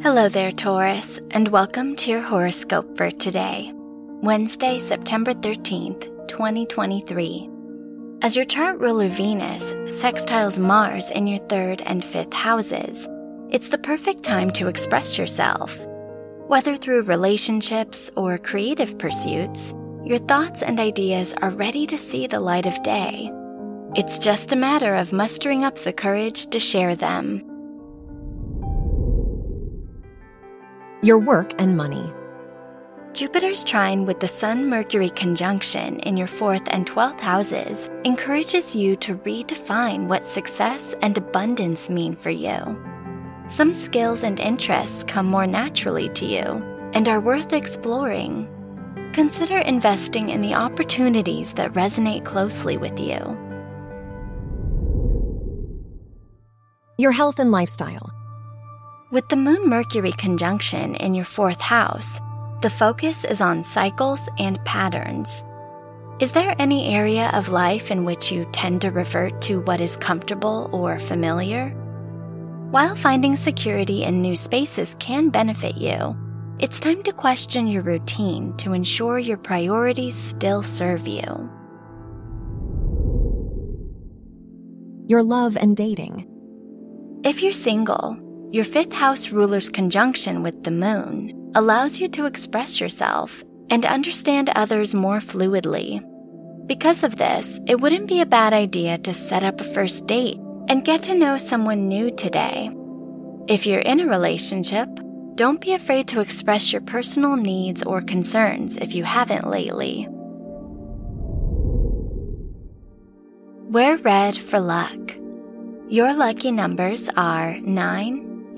Hello there, Taurus, and welcome to your horoscope for today, Wednesday, September 13th, 2023. As your chart ruler Venus sextiles Mars in your third and fifth houses, it's the perfect time to express yourself. Whether through relationships or creative pursuits, your thoughts and ideas are ready to see the light of day. It's just a matter of mustering up the courage to share them. Your work and money. Jupiter's trine with the Sun Mercury conjunction in your fourth and twelfth houses encourages you to redefine what success and abundance mean for you. Some skills and interests come more naturally to you and are worth exploring. Consider investing in the opportunities that resonate closely with you. Your health and lifestyle. With the Moon Mercury conjunction in your fourth house, the focus is on cycles and patterns. Is there any area of life in which you tend to revert to what is comfortable or familiar? While finding security in new spaces can benefit you, it's time to question your routine to ensure your priorities still serve you. Your love and dating. If you're single, your fifth house ruler's conjunction with the moon allows you to express yourself and understand others more fluidly. Because of this, it wouldn't be a bad idea to set up a first date and get to know someone new today. If you're in a relationship, don't be afraid to express your personal needs or concerns if you haven't lately. Wear red for luck. Your lucky numbers are 9,